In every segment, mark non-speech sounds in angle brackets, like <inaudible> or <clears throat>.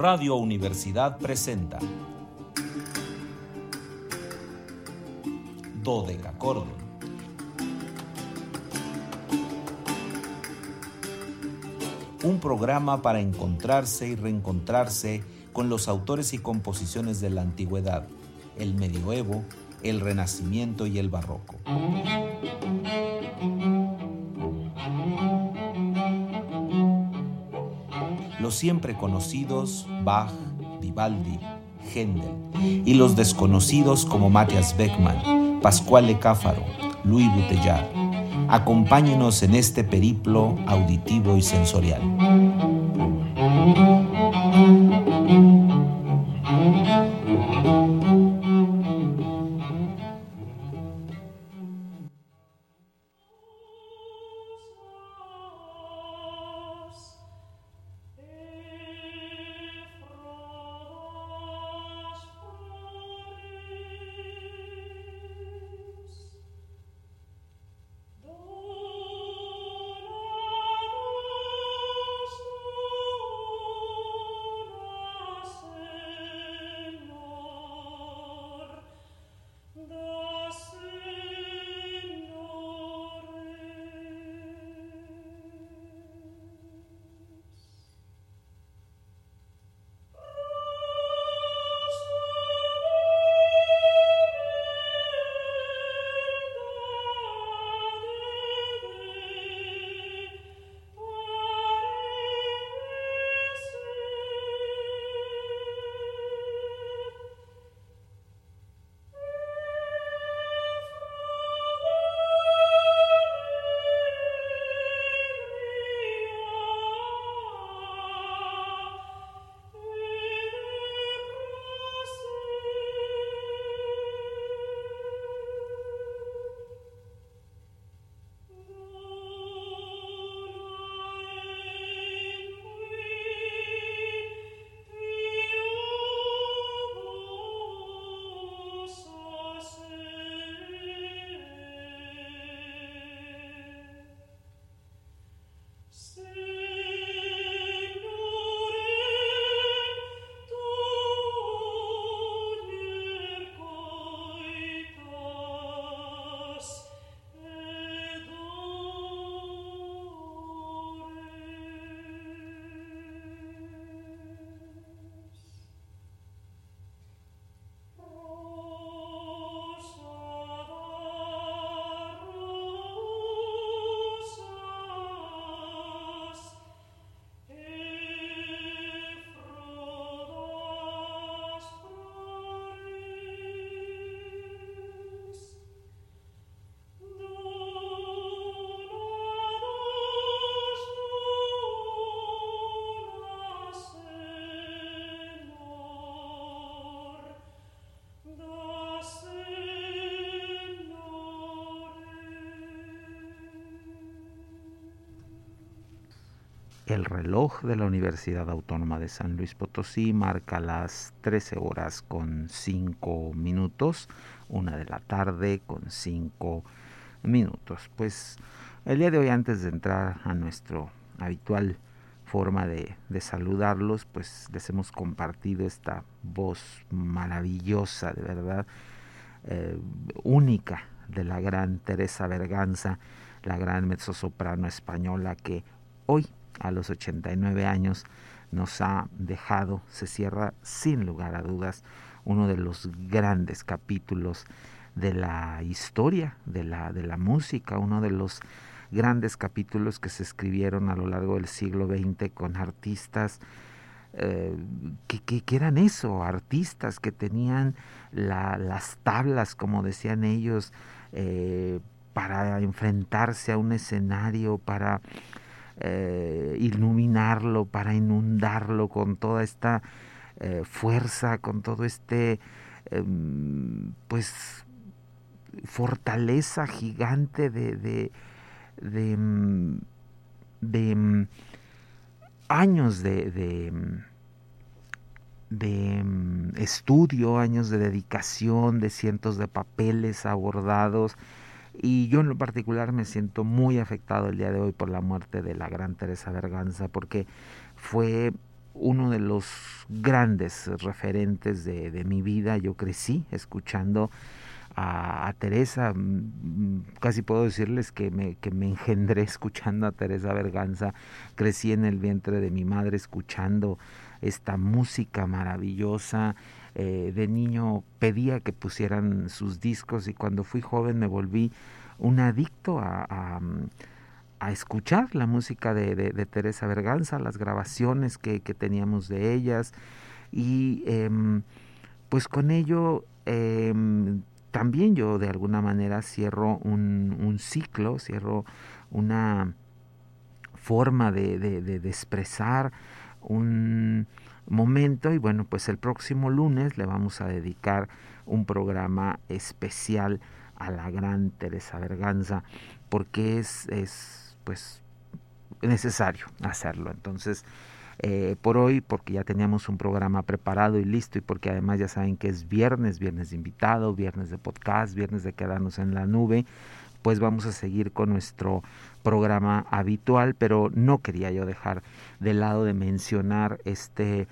Radio Universidad presenta Dodecacorde. Un programa para encontrarse y reencontrarse con los autores y composiciones de la antigüedad, el medioevo, el renacimiento y el barroco. Los siempre conocidos Bach, Vivaldi, Händel y los desconocidos como Matthias Beckmann, Pascual Cáfaro, Louis Bouteillard. Acompáñenos en este periplo auditivo y sensorial. El reloj de la Universidad Autónoma de San Luis Potosí marca las 13 horas con 5 minutos, una de la tarde con 5 minutos. Pues el día de hoy, antes de entrar a nuestro habitual forma de, saludarlos, pues les hemos compartido esta voz maravillosa, de verdad, eh, única de la gran Teresa Berganza, la gran mezzosoprano española que hoy a los 89 años nos ha dejado, se cierra sin lugar a dudas uno de los grandes capítulos de la historia de la, de la música, uno de los grandes capítulos que se escribieron a lo largo del siglo XX con artistas eh, que, que, eran eso, artistas que tenían las tablas, como decían ellos, eh, para enfrentarse a un escenario, para eh, iluminarlo, para inundarlo con toda esta eh, fuerza, con todo este, em, pues, fortaleza gigante de, de, de, em, em, años de, de, de estudio, años de dedicación, de cientos de papeles abordados y yo en lo particular me siento muy afectado el día de hoy por la muerte de la gran Teresa Berganza, porque fue uno de los grandes referentes de, mi vida. Yo crecí escuchando a, Teresa, mm, casi puedo decirles que me, que me engendré <laughs> escuchando a Teresa Berganza, crecí en el vientre de mi madre escuchando esta música maravillosa, eh, de niño pedía que pusieran sus discos y cuando fui joven me volví un adicto a, a, escuchar la música de, de, Teresa Berganza, las grabaciones que, que teníamos de ellas y em, pues con ello em, también yo de alguna manera cierro un, ciclo, cierro una forma de, de, de, expresar un momento y bueno pues el próximo lunes le vamos a dedicar un programa especial a la gran Teresa Berganza porque es, es pues necesario hacerlo. Entonces eh, por hoy, porque ya teníamos un programa preparado y listo y porque además ya saben que es viernes, viernes de invitado, viernes de podcast, viernes de quedarnos en la nube, pues vamos a seguir con nuestro programa habitual, pero no quería yo dejar de lado de mencionar este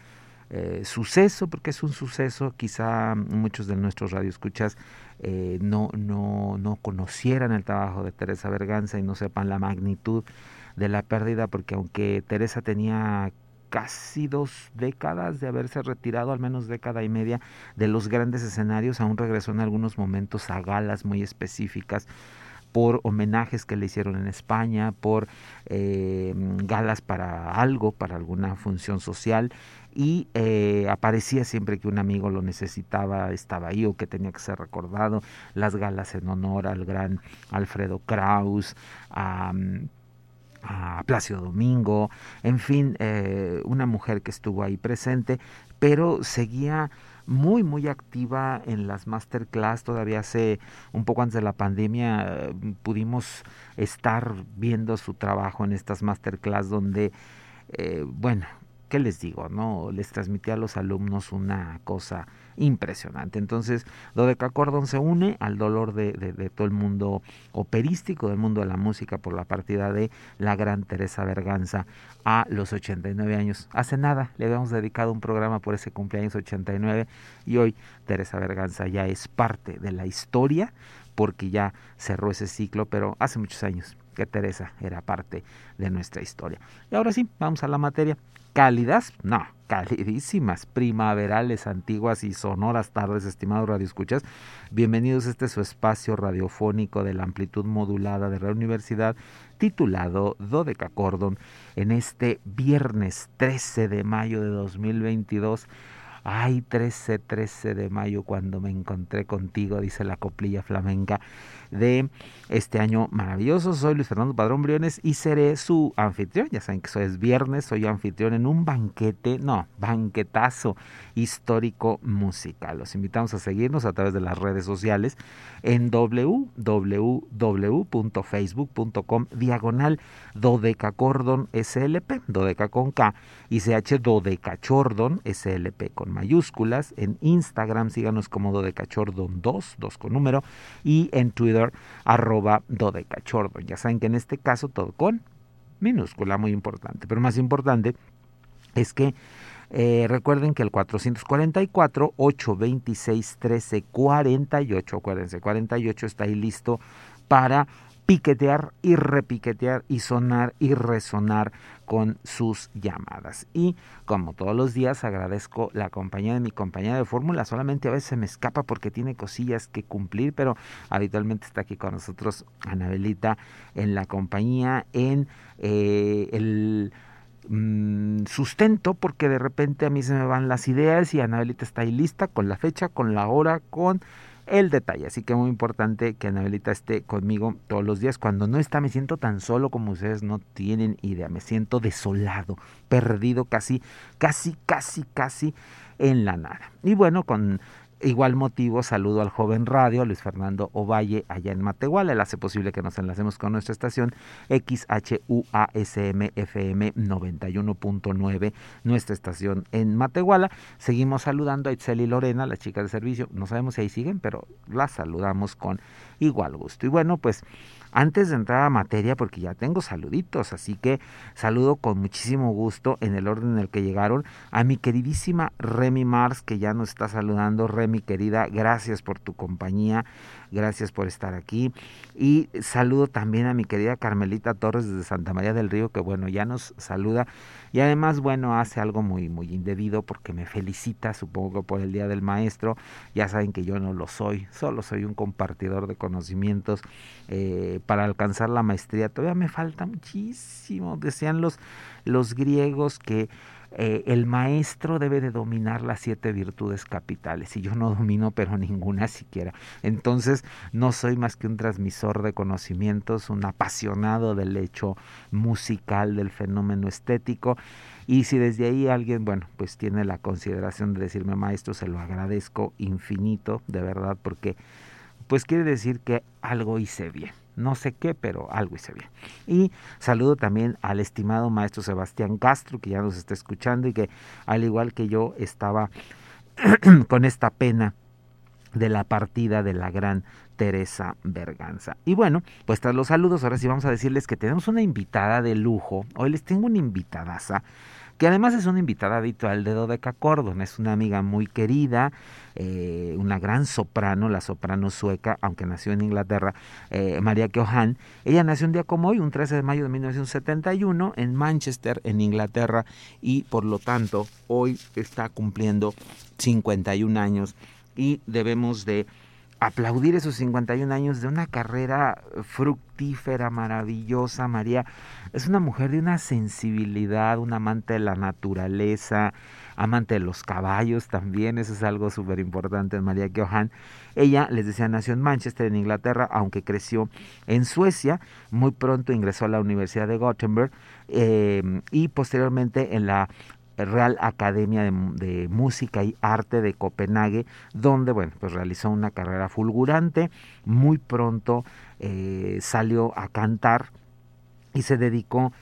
eh, suceso, porque es un suceso, quizá muchos de nuestros radioescuchas eh, no, no, no conocieran el trabajo de Teresa Berganza y no sepan la magnitud de la pérdida, porque aunque Teresa tenía casi dos décadas de haberse retirado, al menos década y media, de los grandes escenarios, aún regresó en algunos momentos a galas muy específicas por homenajes que le hicieron en España, por eh, galas para algo, para alguna función social, y eh, aparecía siempre que un amigo lo necesitaba, estaba ahí o que tenía que ser recordado, las galas en honor al gran Alfredo Kraus, a Plácido Domingo, en fin, eh, una mujer que estuvo ahí presente, pero seguía muy, muy activa en las masterclass. Todavía hace un poco antes de la pandemia eh, pudimos estar viendo su trabajo en estas masterclass donde, eh, bueno, ¿qué les digo? No, les transmitía a los alumnos una cosa impresionante. Entonces, Dodeca Cordon se une al dolor de, de, todo el mundo operístico, del mundo de la música por la partida de la gran Teresa Berganza a los 89 años. Hace nada le habíamos dedicado un programa por ese cumpleaños 89 y hoy Teresa Berganza ya es parte de la historia porque ya cerró ese ciclo, pero hace muchos años que Teresa era parte de nuestra historia. Y ahora sí, vamos a la materia cálidas, no, calidísimas, primaverales, antiguas y sonoras tardes, estimados radioescuchas. Bienvenidos a este su espacio radiofónico de la amplitud modulada de la universidad, titulado Dodeca Cordon, en este viernes 13 de mayo de 2022 Ay, 13, 13 de mayo cuando me encontré contigo, dice la coplilla flamenca de este año maravilloso. Soy Luis Fernando Padrón Briones y seré su anfitrión. Ya saben que eso es viernes, soy anfitrión en un banquete, no, banquetazo histórico musical. Los invitamos a seguirnos a través de las redes sociales en www.facebook.com diagonal dodecacordon slp, dodeca con K y ch dodecachordon slp con mayúsculas. En Instagram síganos como dodecachordon 2, 2 con número y en Twitter arroba dodecachordon. Ya saben que en este caso todo con minúscula, muy importante. Pero más importante es que eh, recuerden que el 444 826 1348, acuérdense, 48 está ahí listo para piquetear y repiquetear y sonar y resonar con sus llamadas. Y como todos los días agradezco la compañía de mi compañera de fórmula, solamente a veces se me escapa porque tiene cosillas que cumplir, pero habitualmente está aquí con nosotros Anabelita en la compañía, en eh, el Mm, sustento porque de repente a mí se me van las ideas y Anabelita está ahí lista con la fecha, con la hora, con el detalle. Así que muy importante que Anabelita esté conmigo todos los días. Cuando no está me siento tan solo como ustedes no tienen idea. Me siento desolado, perdido casi, casi, casi, casi en la nada. Y bueno, con Igual motivo, saludo al joven radio, Luis Fernando Ovalle, allá en Matehuala. Él hace posible que nos enlacemos con nuestra estación XHUASM FM 91.9, nuestra estación en Matehuala. Seguimos saludando a Itzel y Lorena, las chicas de servicio. No sabemos si ahí siguen, pero las saludamos con igual gusto. Y bueno, pues antes de entrar a materia, porque ya tengo saluditos, así que saludo con muchísimo gusto en el orden en el que llegaron a mi queridísima Remy Mars, que ya nos está saludando. Remy, querida, gracias por tu compañía, gracias por estar aquí. Y saludo también a mi querida Carmelita Torres desde Santa María del Río, que bueno, ya nos saluda. Y además, bueno, hace algo muy, muy indebido porque me felicita, supongo por el Día del Maestro. Ya saben que yo no lo soy, solo soy un compartidor de conocimientos. Eh, para alcanzar la maestría todavía me falta muchísimo. Decían los, los griegos que eh, el maestro debe de dominar las siete virtudes capitales y yo no domino pero ninguna siquiera. Entonces no soy más que un transmisor de conocimientos, un apasionado del hecho musical, del fenómeno estético. Y si desde ahí alguien, bueno, pues tiene la consideración de decirme maestro, se lo agradezco infinito, de verdad, porque pues quiere decir que algo hice bien no sé qué, pero algo hice bien. Y saludo también al estimado maestro Sebastián Castro, que ya nos está escuchando y que al igual que yo estaba <clears throat> con esta pena de la partida de la gran Teresa Berganza. Y bueno, pues tras los saludos, ahora sí vamos a decirles que tenemos una invitada de lujo. Hoy les tengo una invitadaza que además es una invitada habitual de Dodeca Cordon, es una amiga muy querida, eh, una gran soprano, la soprano sueca, aunque nació en Inglaterra, eh, María Keohan. Ella nació un día como hoy, un 13 de mayo de 1971, en Manchester, en Inglaterra, y por lo tanto hoy está cumpliendo 51 años y debemos de aplaudir esos 51 años de una carrera fructífera, maravillosa. María es una mujer de una sensibilidad, un amante de la naturaleza, amante de los caballos también, eso es algo súper importante María Keohan. Ella, les decía, nació en Manchester, en Inglaterra, aunque creció en Suecia. Muy pronto ingresó a la Universidad de Gothenburg eh, y posteriormente en la Real Academia de, Música y Arte de Copenhague, donde bueno, pues realizó una carrera fulgurante. Muy pronto eh, salió a cantar y se dedicó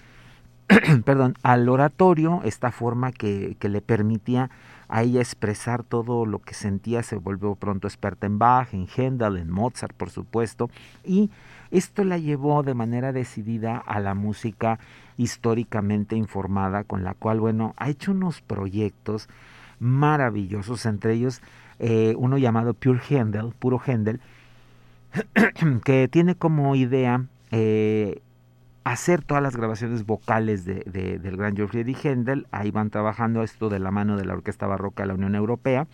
<clears throat> perdón, al oratorio, esta forma que, que, le permitía a ella expresar todo lo que sentía, se volvió pronto experta en Bach, en Händel, en Mozart, por supuesto, y esto la llevó de manera decidida a la música históricamente informada, con la cual, bueno, ha hecho unos proyectos maravillosos, entre ellos eh, uno llamado Pure Händel, puro Händel, <clears throat> que tiene como idea eh, hacer todas las grabaciones vocales de, del gran Geoffrey Händel. Ahí van trabajando esto de la mano de la Orquesta Barroca de la Unión Europea,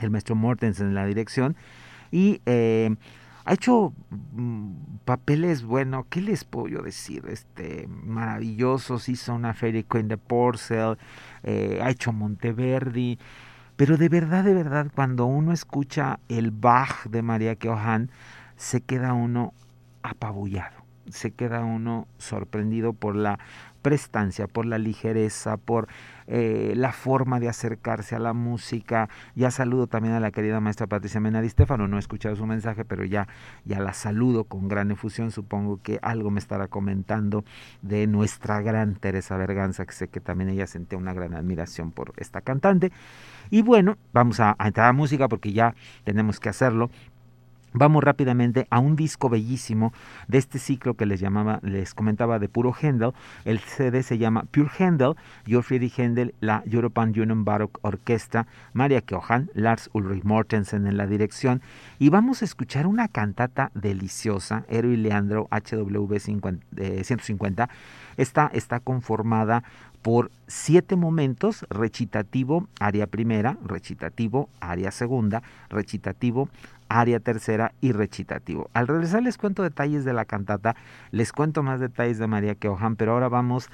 el maestro Mortensen en la dirección. Y eh, ha hecho mm, papeles, bueno, ¿qué les puedo yo decir? Este, maravillosos, hizo una Fairy Queen de Porcel, eh, ha hecho Monteverdi, pero de verdad, de verdad, cuando uno escucha el Bach de María Keohan, se queda uno apabullado, se queda uno sorprendido por la prestancia, por la ligereza, por eh, la forma de acercarse a la música. Ya saludo también a la querida maestra Patricia Menadi Stefano, no he escuchado su mensaje, pero ya, ya la saludo con gran efusión. Supongo que algo me estará comentando de nuestra gran Teresa Berganza, que sé que también ella sentía una gran admiración por esta cantante. Y bueno, vamos a entrar a música porque ya tenemos que hacerlo. Vamos rápidamente a un disco bellísimo de este ciclo que les llamaba, les comentaba de puro Händel. El CD se llama Pure Händel, Georg Händel, la European Union Baroque Orchestra, Maria Keohan, Lars Ulrich Mortensen en la dirección. Y vamos a escuchar una cantata deliciosa, Ero y Leandro HW 150. Esta está conformada por siete momentos, recitativo, área primera, recitativo, área segunda, recitativo, área tercera y recitativo. Al regresar les cuento detalles de la cantata, les cuento más detalles de María Keohan, pero ahora vamos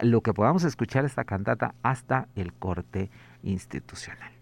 lo que podamos escuchar esta cantata hasta el corte institucional.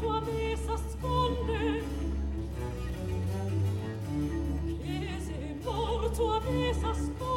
tua vez ascolta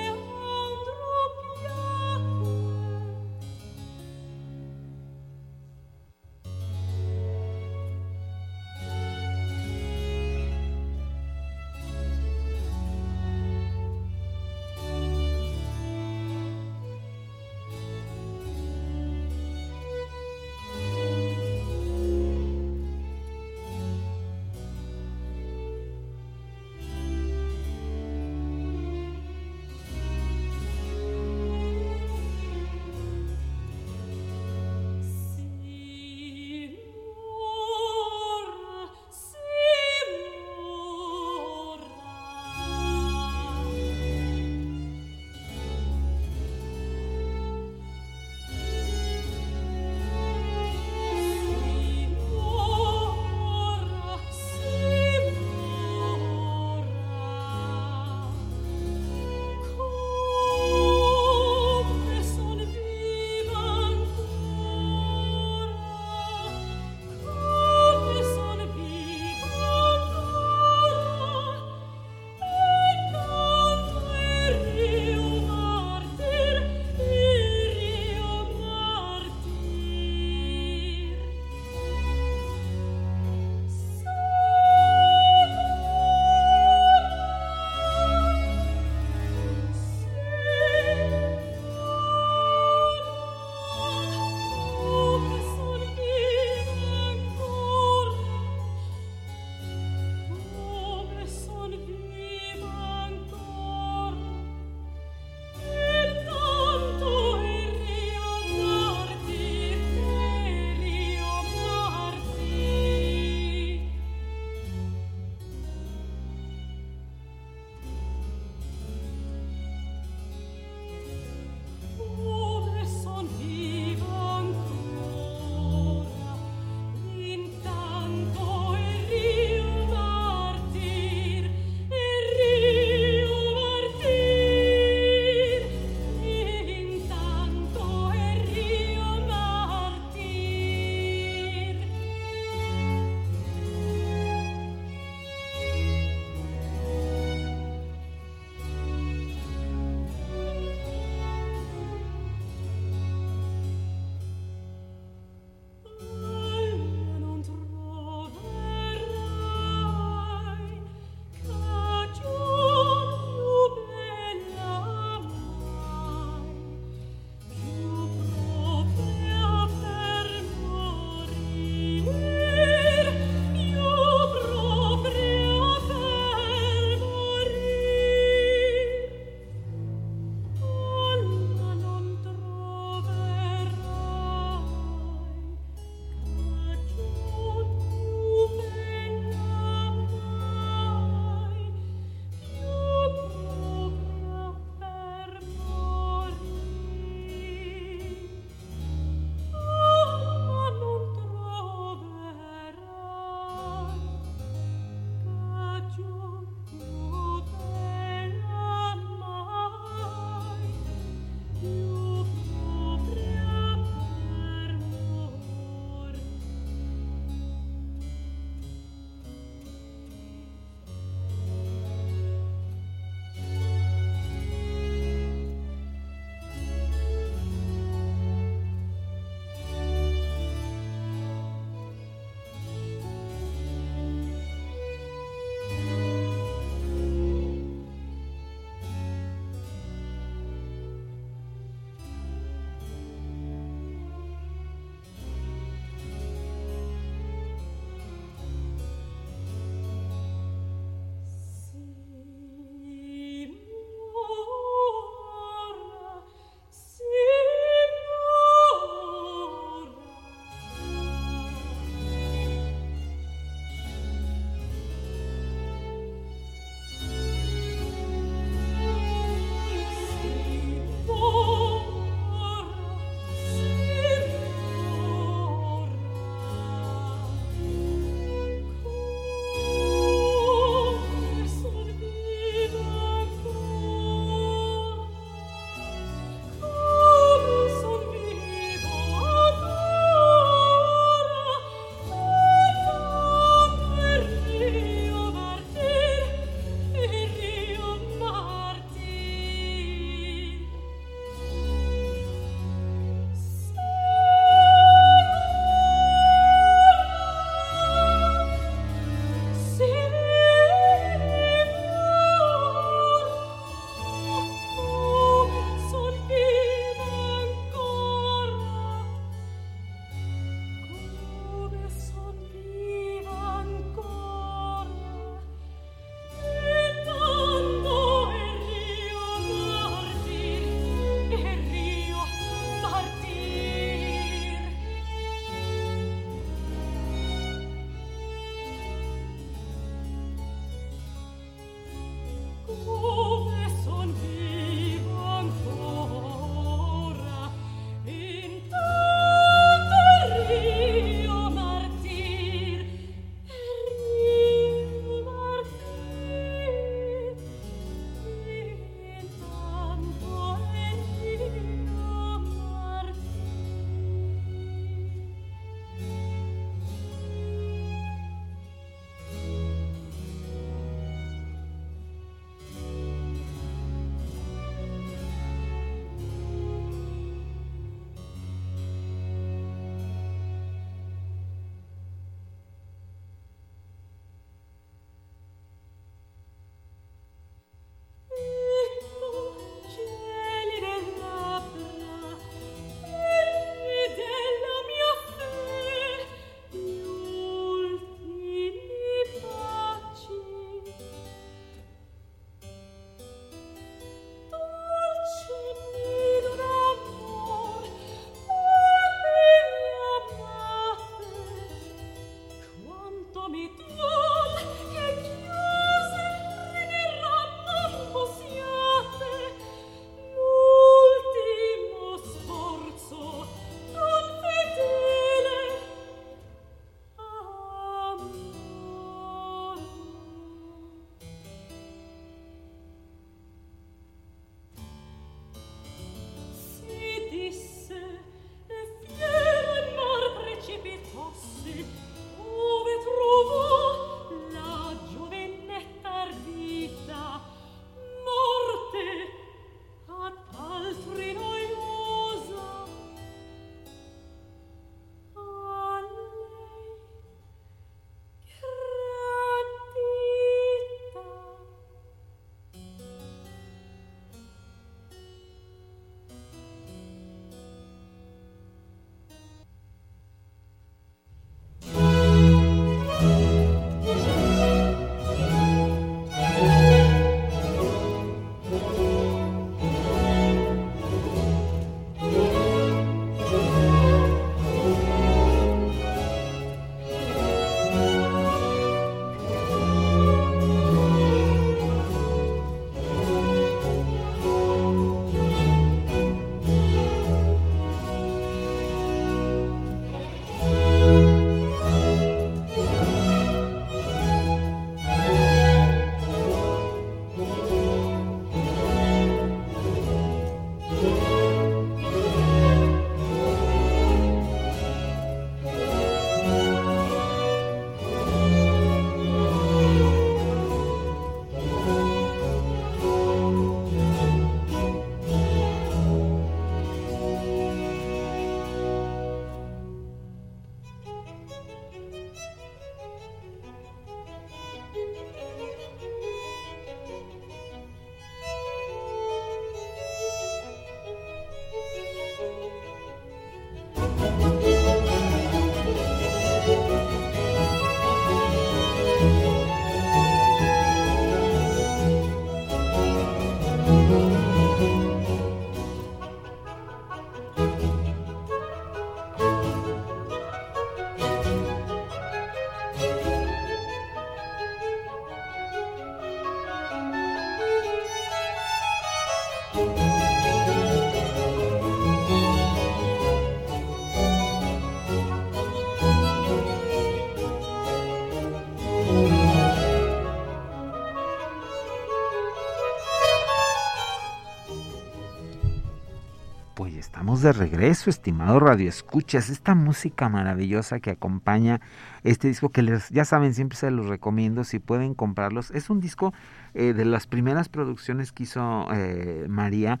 de regreso, estimado Radio Escuchas, esta música maravillosa que acompaña este disco que les, ya saben, siempre se los recomiendo si pueden comprarlos. Es un disco eh, de las primeras producciones que hizo eh, María,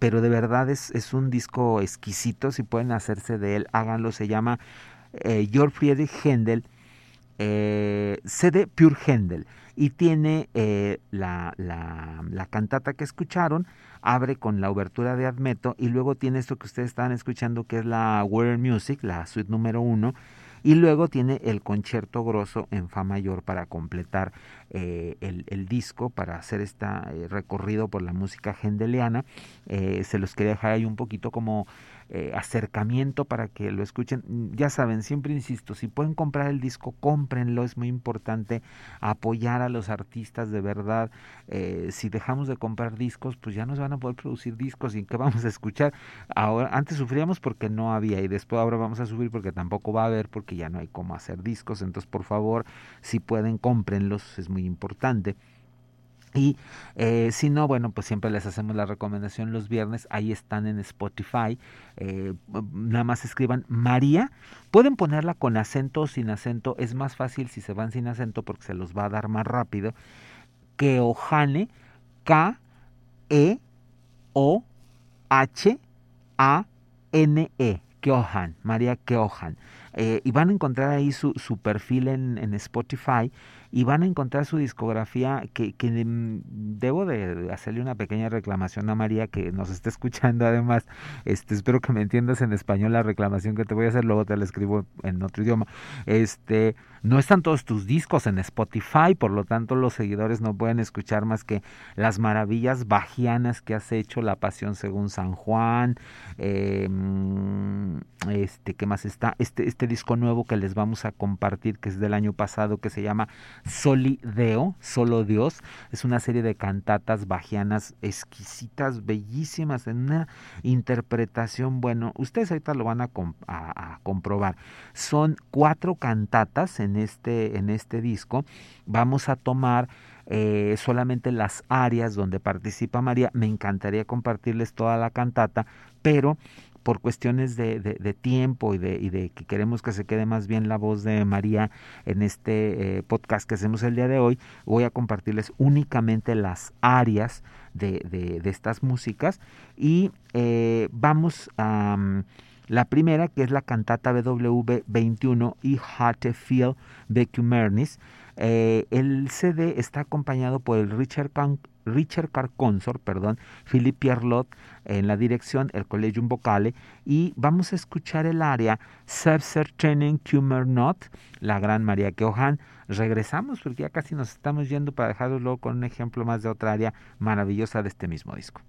pero de verdad es, es un disco exquisito, si pueden hacerse de él, háganlo, se llama eh, Georg Friedrich Händel, eh, CD Pure Händel y tiene eh, la, la, la, cantata que escucharon, abre con la obertura de Admeto y luego tiene esto que ustedes están escuchando que es la World Music, la suite número uno, y luego tiene el concierto grosso en Fa mayor para completar eh, el, el, disco, para hacer este recorrido por la música hendeliana. Eh, se los quería dejar ahí un poquito como eh, acercamiento para que lo escuchen. Ya saben, siempre insisto, si pueden comprar el disco, cómprenlo, es muy importante apoyar a los artistas de verdad. Eh, si dejamos de comprar discos, pues ya no se van a poder producir discos y qué <laughs> vamos a escuchar. Ahora, antes sufríamos porque no había y después ahora vamos a sufrir porque tampoco va a haber porque ya no hay cómo hacer discos. Entonces, por favor, si pueden, cómprenlos, es muy importante. Y eh, si no, bueno, pues siempre les hacemos la recomendación los viernes, ahí están en Spotify, eh, nada más escriban María, pueden ponerla con acento o sin acento, es más fácil si se van sin acento porque se los va a dar más rápido, Keohane, K, E, E, Keohan, María Keohan. Eh, y van a encontrar ahí su, su perfil en, en Spotify y van a encontrar su discografía que, que debo de hacerle una pequeña reclamación a María que nos está escuchando además este espero que me entiendas en español la reclamación que te voy a hacer luego te la escribo en otro idioma. Este no están todos tus discos en Spotify por lo tanto los seguidores no pueden escuchar más que las maravillas bajianas que has hecho la pasión según San Juan eh, este qué más está este este disco nuevo que les vamos a compartir que es del año pasado que se llama Solideo, Solo Dios, es una serie de cantatas bajianas exquisitas, bellísimas, en una interpretación, bueno, ustedes ahorita lo van a, a comprobar. Son cuatro cantatas en este, en este disco. Vamos a tomar eh, solamente las áreas donde participa María. Me encantaría compartirles toda la cantata, pero por cuestiones de, tiempo y de, que queremos que se quede más bien la voz de María en este eh, podcast que hacemos el día de hoy, voy a compartirles únicamente las áreas de, estas músicas y eh, vamos a... Um, la primera, que es la cantata BW 21 y Hartefield Becumernis. Eh, el CD está acompañado por el Richard, Can Richard Carr Consort, perdón, Philippe Pierlot en la dirección, el Collegium Vocale, y vamos a escuchar el área Self-Certaining Humor Not, la gran María Keohan. Regresamos porque ya casi nos estamos yendo para dejarlo luego con un ejemplo más de otra área maravillosa de este mismo disco.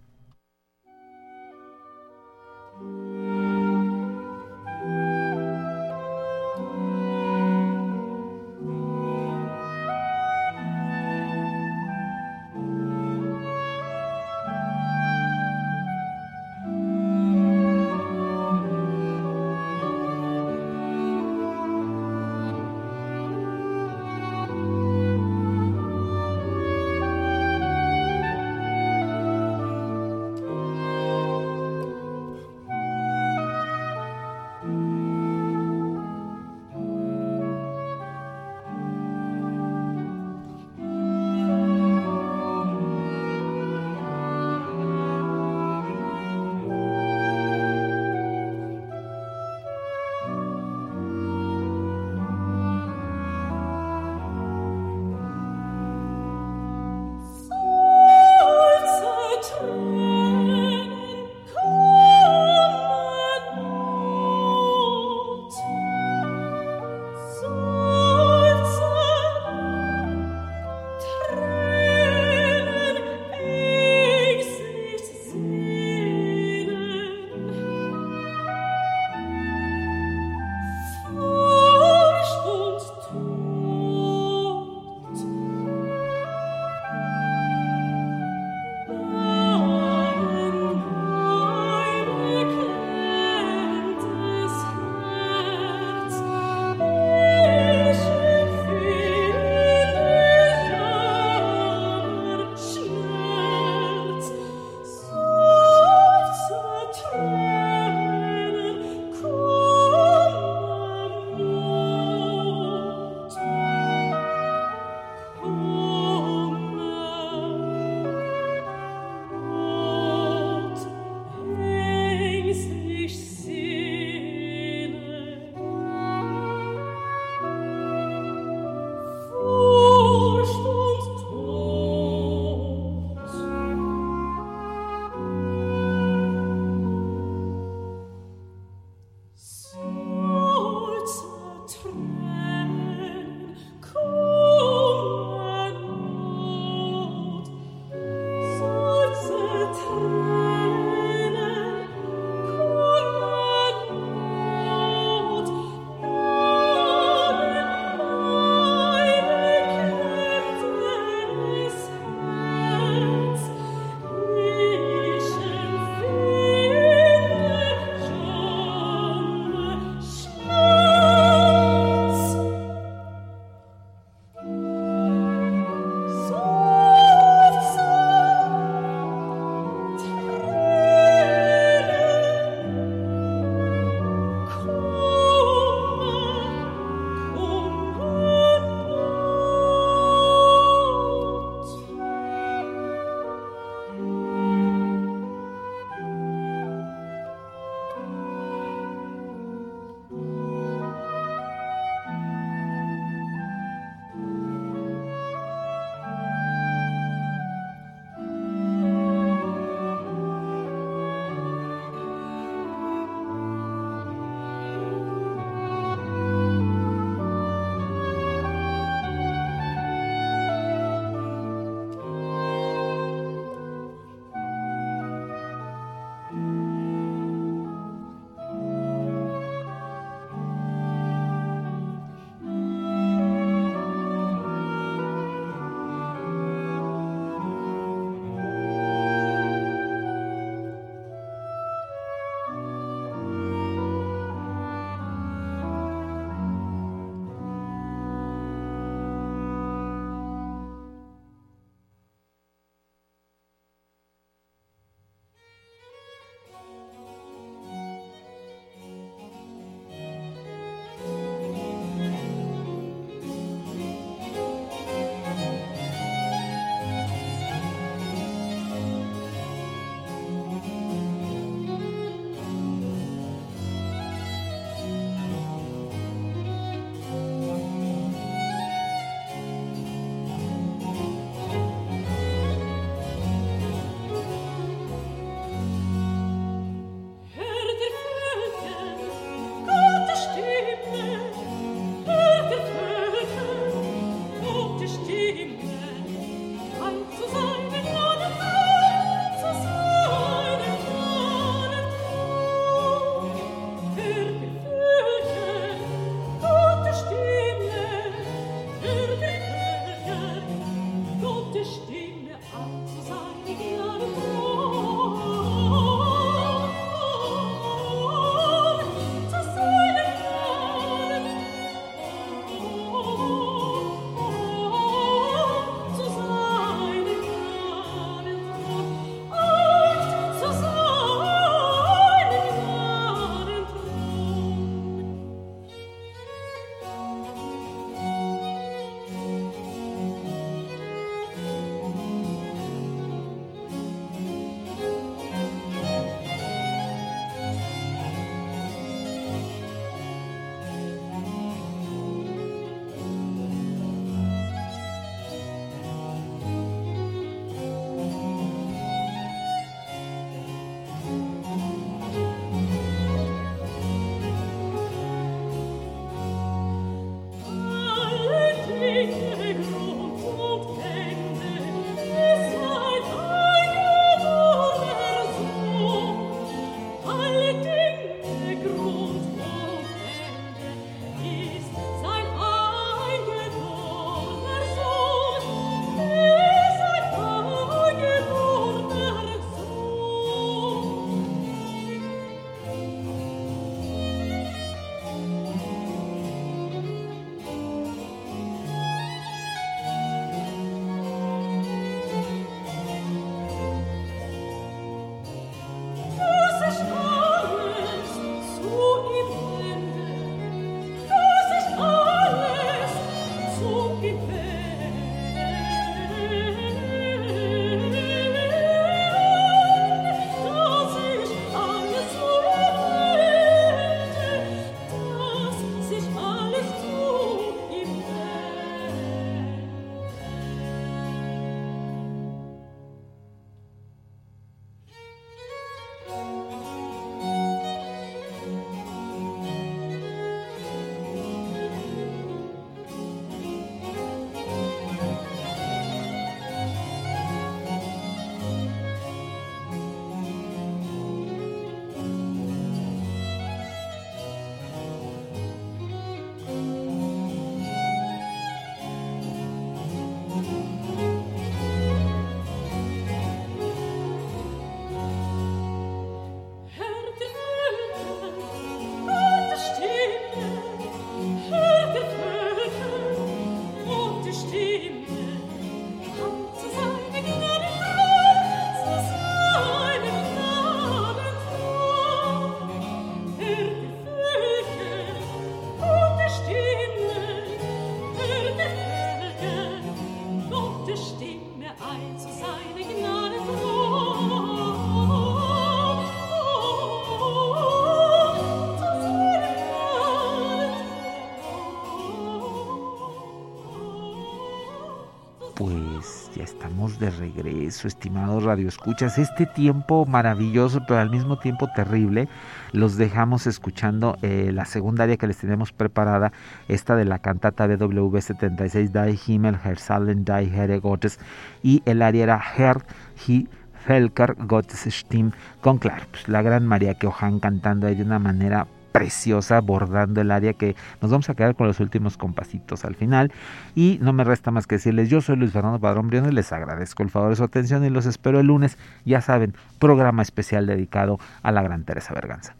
De regreso, estimados radioescuchas. Este tiempo maravilloso, pero al mismo tiempo terrible, los dejamos escuchando eh, la segunda área que les tenemos preparada, esta de la cantata BW 76 Die Himmel, Herr Salen, Die Herre Gottes, y el área era Herr, He, Felker, Gottes Stimme, con claro, pues, la gran María Keohan cantando de una manera preciosa bordando el área que nos vamos a quedar con los últimos compasitos al final. Y no me resta más que decirles yo soy Luis Fernando Padrón Briones les agradezco el favor de su atención y los espero el lunes ya saben programa especial dedicado a la gran Teresa Berganza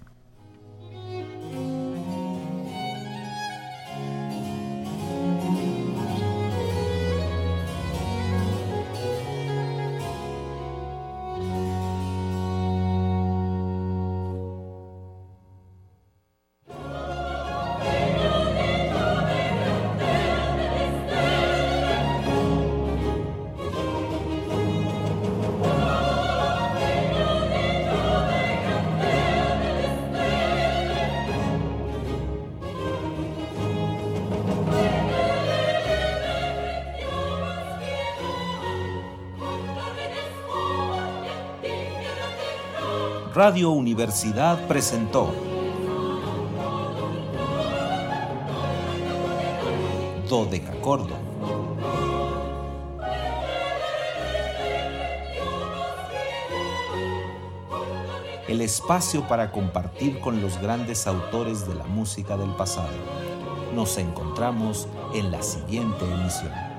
Radio Universidad presentó Dodecacordo. El espacio para compartir con los grandes autores de la música del pasado. Nos encontramos en la siguiente emisión.